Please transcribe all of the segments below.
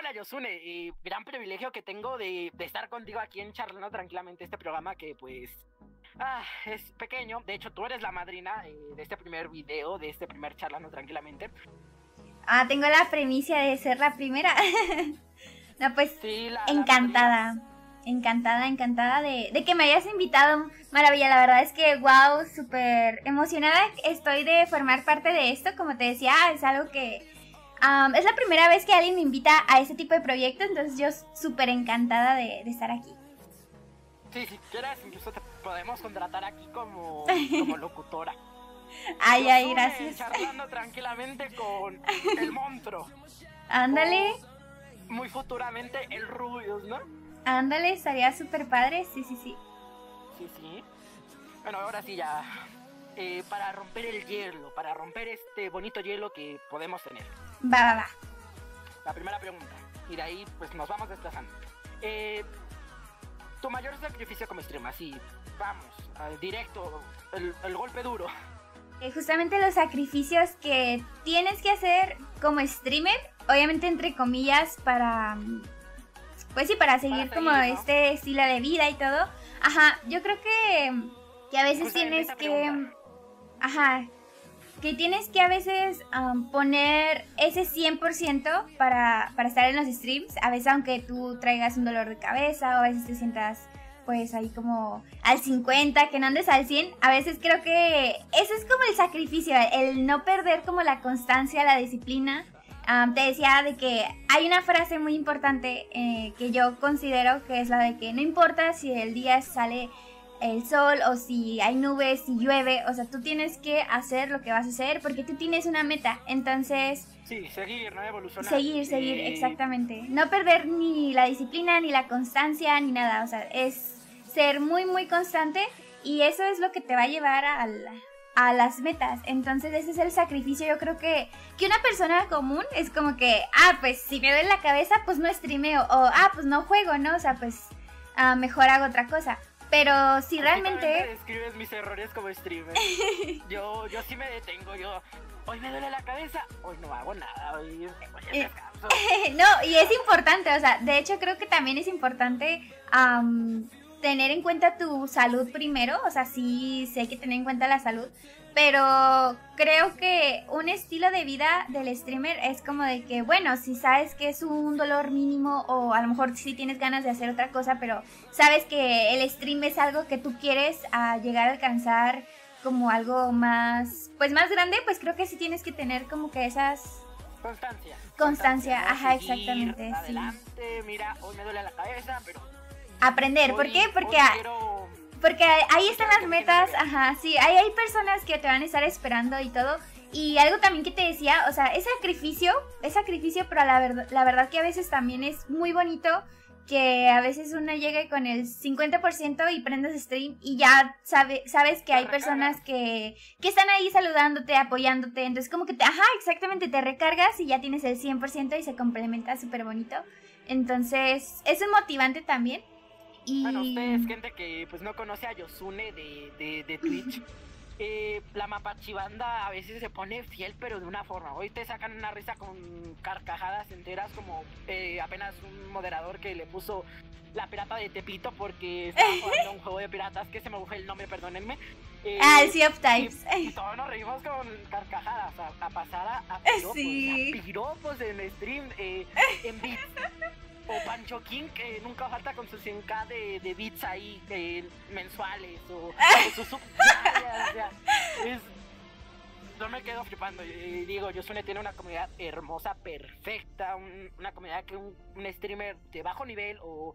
Hola Yosune, y gran privilegio que tengo de, de estar contigo aquí en Charlando Tranquilamente este programa que pues ah, es pequeño. De hecho, tú eres la madrina eh, de este primer video, de este primer Charlando Tranquilamente. Ah, tengo la premicia de ser la primera. no, pues Sí, la- la encantada. Encantada, encantada de, de que me hayas invitado. Maravilla, la verdad es que, wow, súper emocionada estoy de formar parte de esto. Como te decía, es algo que... am, es la primera vez que alguien me invita a este tipo de proyectos, entonces yo súper encantada de, de estar aquí. Sí, si quieres, incluso te podemos contratar aquí como, como locutora. Ay, ay, gracias. Charlando tranquilamente con el monstruo. Ándale, Muy futuramente el Rubius, ¿no? ándale, estaría súper padre. Sí, sí, sí. Sí, sí. Bueno, ahora sí ya. eh, para romper el hielo, para romper este bonito hielo que podemos tener. Va, va, va. La primera pregunta. Y de ahí, pues nos vamos desplazando. Eh, tu mayor sacrificio como stream, así, vamos, al directo, el, el golpe duro. Eh, justamente los sacrificios que tienes que hacer como streamer, obviamente entre comillas, para, pues sí, para seguir seguir, como ¿no? este estilo de vida y todo. Ajá, yo creo que, que a veces tienes que, pregunta. ajá, que tienes que a veces poner ese 100% para, para estar en los streams, a veces aunque tú traigas un dolor de cabeza o a veces te sientas pues ahí como al 50, que no andes al 100, a veces creo que eso es como el sacrificio, el no perder como la constancia, la disciplina. Am, te decía de que hay una frase muy importante eh, que yo considero que es la de que no importa si el día sale el sol o si hay nubes, si llueve, o sea, tú tienes que hacer lo que vas a hacer porque tú tienes una meta, entonces Sí, seguir, ¿no? Evolucionar. seguir, seguir, Eh, exactamente. No perder ni la disciplina, ni la constancia, ni nada, o sea, es ser muy, muy constante y eso es lo que te va a llevar a, la- a las metas. Entonces ese es el sacrificio, yo creo que, que una persona común es como que, ah, pues si me duele la cabeza, pues no streameo, o ah, pues no juego, ¿no? O sea, pues ah, mejor hago otra cosa. Pero si realmente... describes mis errores como streamer. yo, yo sí me detengo, yo. Hoy me duele la cabeza, hoy no hago nada, hoy, hoy descanso. No, y es importante, o sea, de hecho creo que también es importante am, tener en cuenta tu salud primero, o sea, sí sé que tener en cuenta la salud, pero creo que un estilo de vida del streamer es como de que, bueno, si sabes que es un dolor mínimo o a lo mejor sí tienes ganas de hacer otra cosa, pero sabes que el stream es algo que tú quieres a llegar a alcanzar como algo más, pues más grande, pues creo que sí tienes que tener como que esas Constancia. Constancia, ajá, exactamente, sí. Mira, hoy me duele la cabeza, pero. aprender. ¿Por qué? Porque, hoy a- quiero- porque ahí están las metas, ajá, sí, ahí hay personas que te van a estar esperando y todo. Y algo también que te decía, o sea, es sacrificio, es sacrificio, pero la verdad, la verdad que a veces también es muy bonito que a veces uno llegue con el 50% y prendas stream y ya sabe, sabes que hay personas que, que están ahí saludándote, apoyándote, entonces como que te, ajá, exactamente, te recargas y ya tienes el 100% y se complementa súper bonito. Entonces, es un motivante también. Y... Bueno, ustedes, gente que pues no conoce a Yosune de, de, de Twitch, eh, la mapachibanda a veces se pone fiel, pero de una forma. Hoy te sacan una risa con carcajadas enteras, como eh, apenas un moderador que le puso la pirata de Tepito porque estaba jugando un juego de piratas que se me fue el nombre, perdónenme. Eh, Ah, el Sea of y, Types. y todos nos reímos con carcajadas, a, a pasar a, a piropos, Sí. a piropos en stream, eh, en beats. O Pancho King, que nunca falta con sus 100k de, de bits ahí eh, mensuales, o, o sus sub- o sea, es- yo me quedo flipando. Y digo, Yosune tiene una comunidad hermosa, perfecta, un- una comunidad que un, un streamer de bajo nivel o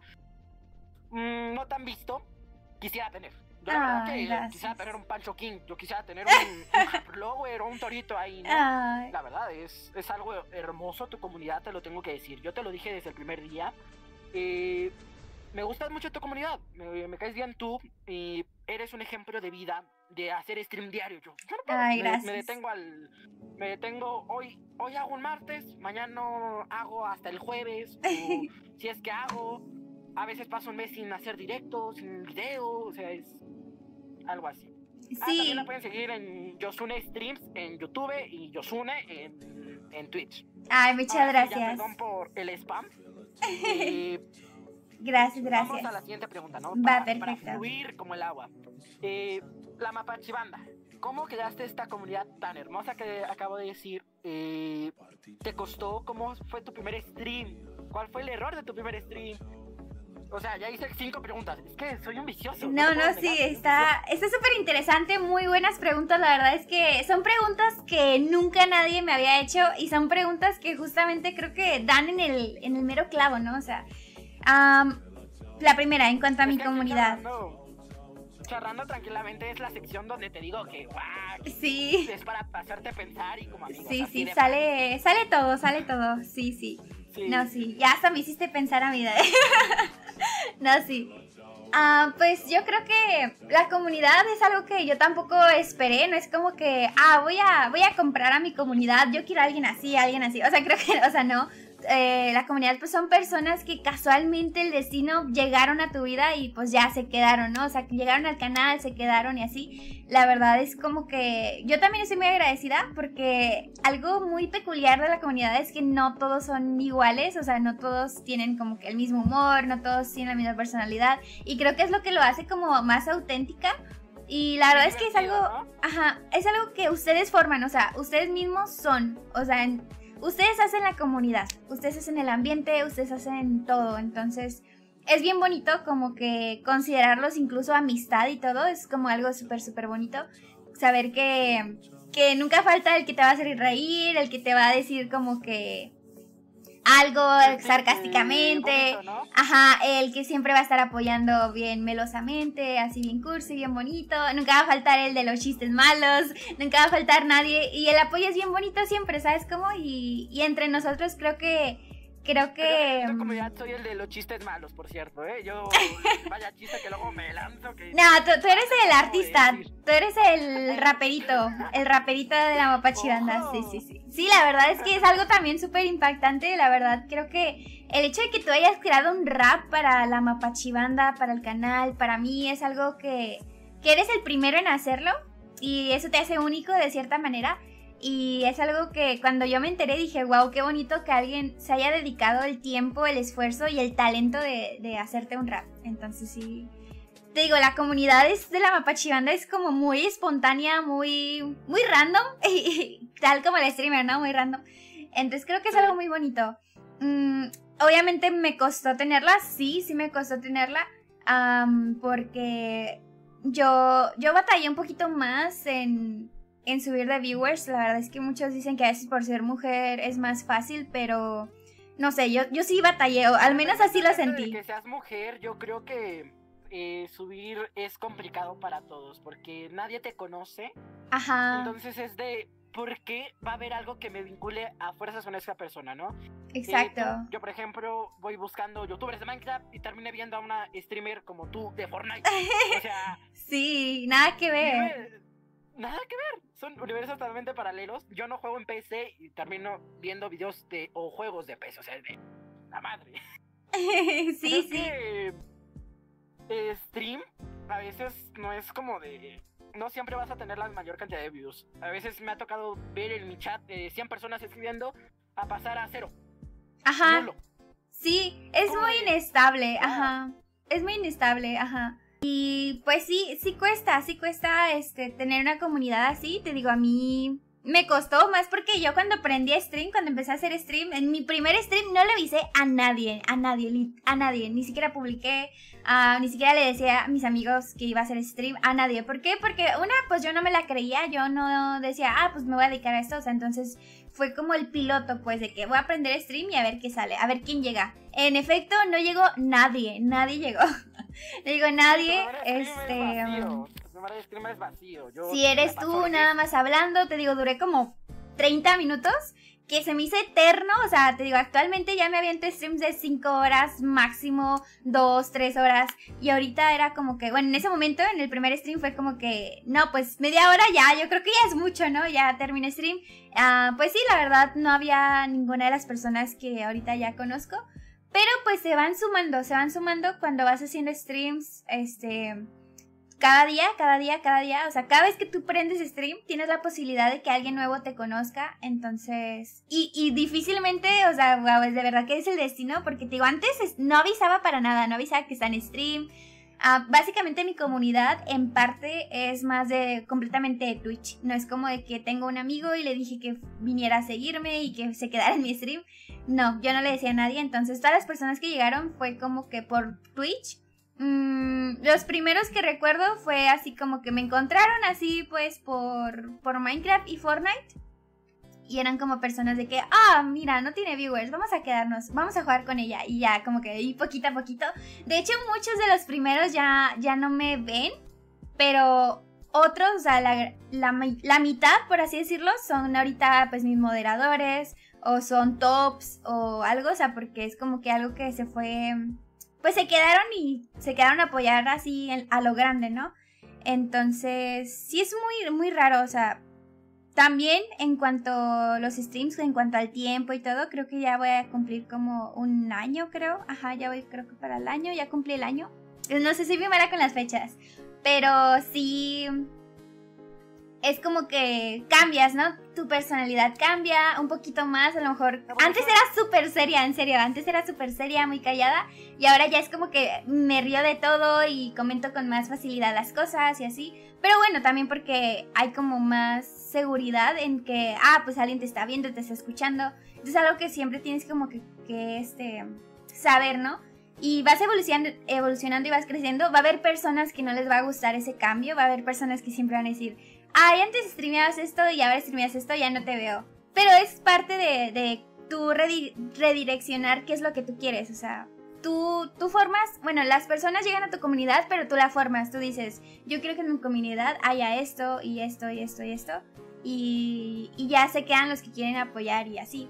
mm, no tan visto quisiera tener. Ay, gracias. quisiera tener un Pancho King, yo quisiera tener un, un o un Torito ahí, ¿no? Ay, La verdad, es, es algo hermoso tu comunidad, te lo tengo que decir. Yo te lo dije desde el primer día. Eh, me gusta mucho tu comunidad, me, me caes bien tú y eres un ejemplo de vida, de hacer stream diario. Yo, yo no puedo, Ay, me-. Me, detengo al... Me detengo hoy, hoy hago un martes, mañana hago hasta el jueves, o si es que hago, a veces paso un mes sin hacer directos, sin video, o sea, es algo así. Ah, sí. también la pueden seguir en Yosune Streams en YouTube y Yosune en en Twitch. Ay, muchas Ahora sí, ya gracias. perdón por el spam. Eh, Gracias, Vamos a gracias. la siguiente pregunta, ¿no? Va, Para, perfecto. para fluir como el agua. Eh, la Mapachibanda. ¿Cómo creaste esta comunidad tan hermosa que acabo de decir? Eh, ¿Te costó? ¿Cómo fue tu primer stream? ¿Cuál fue el error de tu primer stream? O sea, ya hice cinco preguntas. Es que soy un vicioso. No, no, sí, está está súper interesante, muy buenas preguntas, la verdad es que son preguntas que nunca nadie me había hecho y son preguntas que justamente creo que dan en el, en el mero clavo, ¿no? O sea, am, la primera, en cuanto a Es mi comunidad. Charrando, charrando tranquilamente es la sección donde te digo que guau, Sí, es para hacerte pensar y como amigos. sí, sí, sale, sale todo, sale todo, sí, sí. Sí. No, sí, ya hasta me hiciste pensar a mí. no, sí. Ah, pues yo creo que la comunidad es algo que yo tampoco esperé, no es como que, ah, voy a, voy a comprar a mi comunidad, yo quiero a alguien así, alguien así, o sea, creo que, o sea, no, Eh, la comunidad pues son personas que casualmente el destino llegaron a tu vida y pues ya se quedaron, ¿no? O sea, que llegaron al canal, se quedaron y así. La verdad es como que yo también estoy muy agradecida porque algo muy peculiar de la comunidad es que no todos son iguales, o sea, no todos tienen como que el mismo humor, no todos tienen la misma personalidad y creo que es lo que lo hace como más auténtica. Y la verdad es que es algo, ajá, es algo que ustedes forman, o sea, ustedes mismos son, o sea, en- ustedes hacen la comunidad, ustedes hacen el ambiente, ustedes hacen todo, entonces es bien bonito como que considerarlos incluso amistad y todo, es como algo súper, súper bonito, saber que, que nunca falta el que te va a hacer reír, el que te va a decir como que algo sarcásticamente. bonito, ¿no? Ajá, el que siempre va a estar apoyando bien melosamente, así bien cursi, bien bonito. Nunca va a faltar el de los chistes malos, nunca va a faltar nadie. Y el apoyo es bien bonito siempre, ¿sabes cómo? Y, y entre nosotros creo que. Creo que. En esta comunidad soy el de los chistes malos, por cierto, ¿eh? Yo, vaya chiste que luego me lanzo. Que No, tú, tú eres el ¿Cómo artista, tú eres el raperito, el raperito de la mapachiranda, sí, sí, sí. Sí, la verdad es que es algo también súper impactante, la verdad creo que el hecho de que tú hayas creado un rap para la mapachibanda, para el canal, para mí es algo que, que eres el primero en hacerlo y eso te hace único de cierta manera. Y es algo que cuando yo me enteré dije, wow, qué bonito que alguien se haya dedicado el tiempo, el esfuerzo y el talento de, de hacerte un rap. Entonces sí, te digo, la comunidad es de la Mapachibanda es como muy espontánea, muy, muy random, tal como el streamer, ¿no? Muy random. Entonces creo que es algo muy bonito. Mm, obviamente me costó tenerla, sí, sí me costó tenerla, porque yo, yo batallé un poquito más en, en subir de viewers. La verdad es que muchos dicen que a veces por ser mujer es más fácil, pero no sé, yo, yo sí batallé, o al menos así lo sentí. Que seas mujer, yo creo que eh, subir es complicado para todos, porque nadie te conoce. Ajá, Entonces es de, ¿por qué va a haber algo que me vincule a fuerzas con esa persona, no? Eh, exacto. tú- yo, por ejemplo, voy buscando youtubers de Minecraft y terminé viendo a una streamer como tú de Fortnite. O sea, Sí, nada que ver. Nada que ver. Son universos totalmente paralelos. Yo no juego en PC y termino viendo videos de o juegos de PC. O sea, es de la madre. sí, Creo sí. que, eh, stream a veces no es como de. No siempre vas a tener la mayor cantidad de views. A veces me ha tocado ver en mi chat de 100 personas escribiendo a pasar a cero. Ajá. Nulo. Sí, es muy de- inestable, Ah. ajá. Es muy inestable, ajá. Y pues sí, sí cuesta, sí cuesta este tener una comunidad así, te digo, a mí me costó más porque yo cuando aprendí a stream, cuando empecé a hacer stream, en mi primer stream no le avisé a nadie, a nadie, a nadie, ni siquiera publiqué, ah, ni siquiera le decía a mis amigos que iba a hacer stream, a nadie. ¿Por qué? Porque una, pues yo no me la creía, yo no decía, ah, pues me voy a dedicar a esto, o sea, entonces fue como el piloto, pues, de que voy a aprender stream y a ver qué sale, a ver quién llega. En efecto, no llegó nadie, nadie llegó. no llegó nadie, este... es vacío. Yo si eres tú nada más hablando, te digo, duré como 30 minutos, que se me hizo eterno, o sea, te digo, actualmente ya me aviento streams de 5 horas, máximo 2, 3 horas, y ahorita era como que, bueno, en ese momento, en el primer stream fue como que, no, pues media hora ya, yo creo que ya es mucho, ¿no? Ya terminé stream. Ah, pues sí, la verdad, no había ninguna de las personas que ahorita ya conozco, pero pues se van sumando, se van sumando cuando vas haciendo streams, este cada día, cada día, cada día, o sea, cada vez que tú prendes stream, tienes la posibilidad de que alguien nuevo te conozca, entonces, y, y difícilmente, o sea, wow, es de verdad que es el destino, porque te digo, antes no avisaba para nada, no avisaba que está en stream, Ah, básicamente mi comunidad en parte es más de completamente de Twitch. No es como de que tengo un amigo y le dije que viniera a seguirme y que se quedara en mi stream. No, yo no le decía a nadie. Entonces todas las personas que llegaron fue como que por Twitch. Mm, los primeros que recuerdo fue así como que me encontraron así pues por, por Minecraft y Fortnite. Y eran como personas de que, ah, mira, no tiene viewers, vamos a quedarnos, vamos a jugar con ella. Y ya, como que, y poquito a poquito. De hecho, muchos de los primeros ya, ya no me ven, pero otros, o sea, la, la, mitad, por así decirlo, son ahorita pues mis moderadores, o son tops, o algo, o sea, porque es como que algo que se fue, pues se quedaron y se quedaron a apoyar así a lo grande, ¿no? Entonces, sí es muy, muy raro, o sea, también en cuanto a los streams, en cuanto al tiempo y todo, creo que ya voy a cumplir como un año, creo. Ajá, ya voy creo que para el año, ya cumplí el año. No sé, si bien mala con las fechas, pero sí es como que cambias, ¿no? Tu personalidad cambia un poquito más, a lo mejor. Antes era súper seria, en serio, antes era súper seria, muy callada, y ahora ya es como que me río de todo y comento con más facilidad las cosas y así. Pero bueno, también porque hay como más seguridad en que, ah, pues alguien te está viendo, te está escuchando. Entonces algo que siempre tienes como que, que este, saber, ¿no? y vas evolucionando, evolucionando y vas creciendo, va a haber personas que no les va a gustar ese cambio, va a haber personas que siempre van a decir, ay, antes streameabas esto y ahora streameas esto, ya no te veo. Pero es parte de, de tu redireccionar qué es lo que tú quieres, o sea, tú, tú formas, bueno, las personas llegan a tu comunidad, pero tú la formas, tú dices, yo quiero que en mi comunidad haya esto y esto y esto y esto, y, y ya se quedan los que quieren apoyar y así.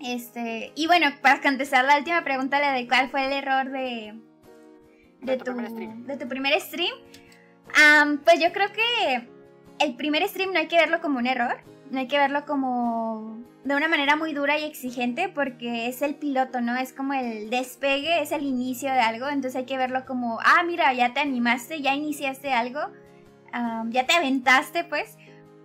Este, y bueno, para contestar la última pregunta, la de cuál fue el error de, de, tu, de tu primer stream, pues yo creo que el primer stream no hay que verlo como un error, no hay que verlo como de una manera muy dura y exigente porque es el piloto, ¿no? Es como el despegue, es el inicio de algo, entonces hay que verlo como, ah, mira, ya te animaste, ya iniciaste algo, ya te aventaste, pues,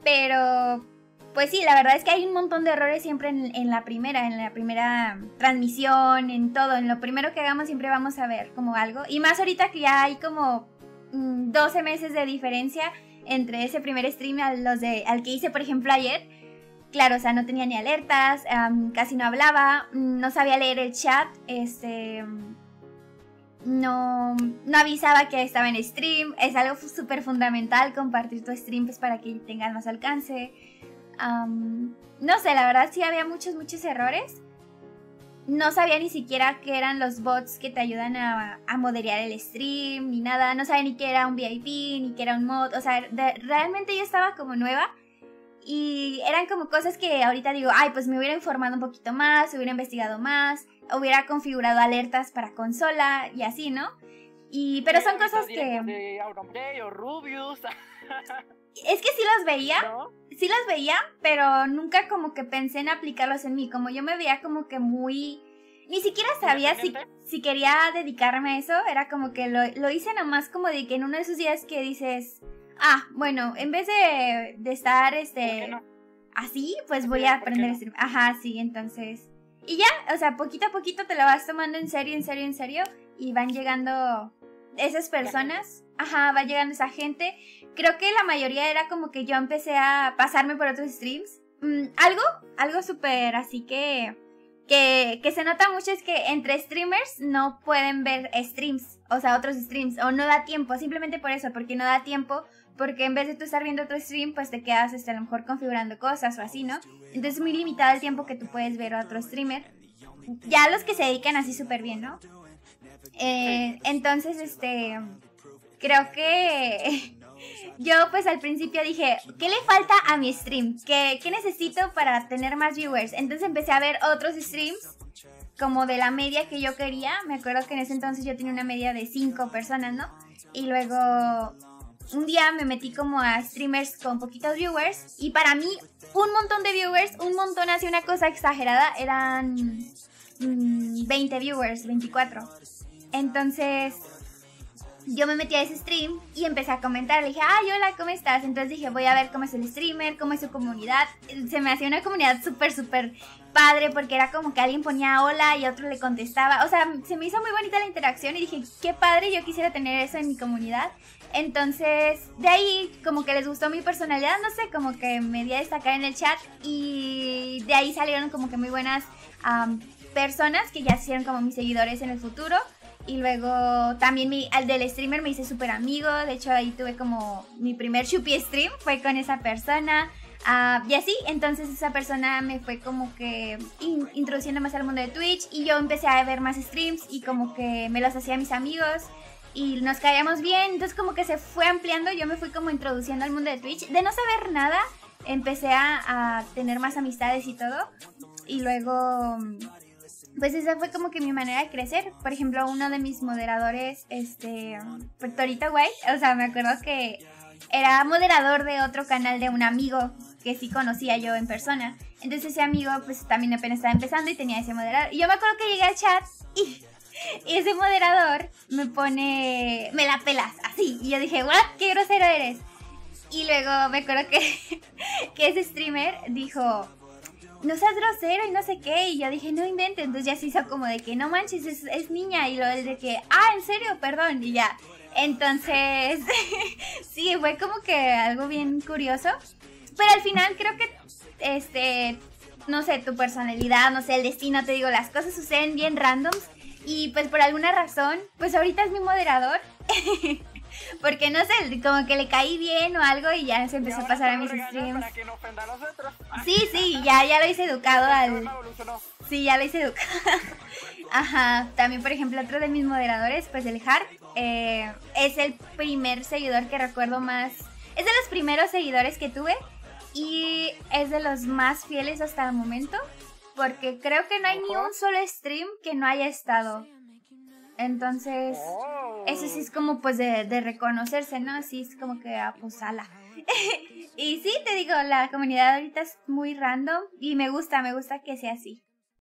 pero... Pues sí, la verdad es que hay un montón de errores siempre en, la primera, en la primera transmisión, en todo, en lo primero que hagamos siempre vamos a ver como algo. Y más ahorita que ya hay como 12 mm, meses de diferencia, entre ese primer stream al, los de, al que hice, por ejemplo, ayer. Claro, o sea, no tenía ni alertas, casi no hablaba, no sabía leer el chat, este, no, no avisaba que estaba en stream. Es algo súper fundamental compartir tu stream pues, para que tengas más alcance. no sé, la verdad sí había muchos, muchos errores no sabía ni siquiera qué eran los bots que te ayudan a, a moderar el stream, ni nada. No sabía ni qué era un VIP, ni qué era un mod. O sea, realmente yo estaba como nueva. Y eran como cosas que ahorita digo, ay, pues me hubiera informado un poquito más, hubiera investigado más, hubiera configurado alertas para consola y así, ¿no? Y, pero son cosas que... De o Rubius. Es que sí los veía, sí los veía, pero nunca como que pensé en aplicarlos en mí. Como yo me veía como que muy... Ni siquiera sabía si, si quería dedicarme a eso. Era como que lo, lo, hice nomás como de que en uno de esos días que dices... Ah, bueno, en vez de, de estar este... Así, pues voy a aprender no? Ajá, sí, entonces... Y ya, o sea, poquito a poquito te lo vas tomando en serio, en serio, en serio. Y van llegando esas personas. Ajá, va llegando esa gente creo que la mayoría era como que yo empecé a pasarme por otros streams. Mm, algo, algo súper así que, que, que se nota mucho es que entre streamers no pueden ver streams, o sea, otros streams, o no da tiempo, simplemente por eso, porque no da tiempo, porque en vez de tú estar viendo otro stream, pues te quedas este, a lo mejor configurando cosas o así, ¿no? Entonces es muy limitado el tiempo que tú puedes ver a otro streamer. Ya los que se dedican así súper bien, ¿no? Eh, entonces, este, creo que yo pues al principio dije, ¿qué le falta a mi stream? ¿Qué, necesito para tener más viewers? Entonces empecé a ver otros streams como de la media que yo quería. Me acuerdo que en ese entonces yo tenía una media de 5 personas, ¿no? Y luego un día me metí como a streamers con poquitos viewers y para mí un montón de viewers, un montón así una cosa exagerada, eran 20 mm, viewers, 24. Entonces yo me metí a ese stream y empecé a comentar. Le dije, ay, hola, ¿cómo estás? Entonces dije, voy a ver cómo es el streamer, cómo es su comunidad. Se me hacía una comunidad súper, súper padre porque era como que alguien ponía hola y otro le contestaba. O sea, se me hizo muy bonita la interacción y dije, qué padre, yo quisiera tener eso en mi comunidad. Entonces, de ahí como que les gustó mi personalidad, no sé, como que me di a destacar en el chat y de ahí salieron como que muy buenas personas que ya hicieron como mis seguidores en el futuro. Y luego también mi, al del streamer me hice súper amigo. De hecho, ahí tuve como mi primer Chupi stream, fue con esa persona. Ah, y así, entonces esa persona me fue como que introduciendo más al mundo de Twitch. Y yo empecé a ver más streams y como que me los hacía a mis amigos. Y nos caíamos bien. Entonces, como que se fue ampliando. Yo me fui como introduciendo al mundo de Twitch. De no saber nada, empecé a tener más amistades y todo. Y luego pues esa fue como que mi manera de crecer. Por ejemplo, uno de mis moderadores, este, Torito White, o sea, me acuerdo que era moderador de otro canal de un amigo que sí conocía yo en persona. Entonces ese amigo pues también apenas estaba empezando y tenía ese moderador. Y yo me acuerdo que llegué al chat y, ese moderador me pone, me la pelas, así. Y yo dije, what, qué grosero eres. Y luego me acuerdo que, que ese streamer dijo, no seas grosero y no sé qué. Y yo dije, no invente. Entonces ya se hizo como de que no manches, es, niña. Y lo de que, ah, en serio, perdón. Y ya. Entonces, sí, fue como que algo bien curioso. Pero al final creo que, este, no sé, tu personalidad, no sé, el destino, te digo, las cosas suceden bien randoms. Y pues por alguna razón, pues ahorita es mi moderador. Porque no sé, como que le caí bien o algo y ya se empezó a pasar a mis streams. Sí, sí, ya, ya lo hice educado al. Sí, ya lo hice educado. Ajá. También, por ejemplo, otro de mis moderadores, pues el Hart, eh, es el primer seguidor que recuerdo más. Es de los primeros seguidores que tuve y es de los más fieles hasta el momento. Porque creo que no hay ni un solo stream que no haya estado. Entonces, eso sí es como pues de, reconocerse, ¿no? Así es como que, ah, pues y sí, te digo, la comunidad ahorita es muy random y me gusta, me gusta que sea así.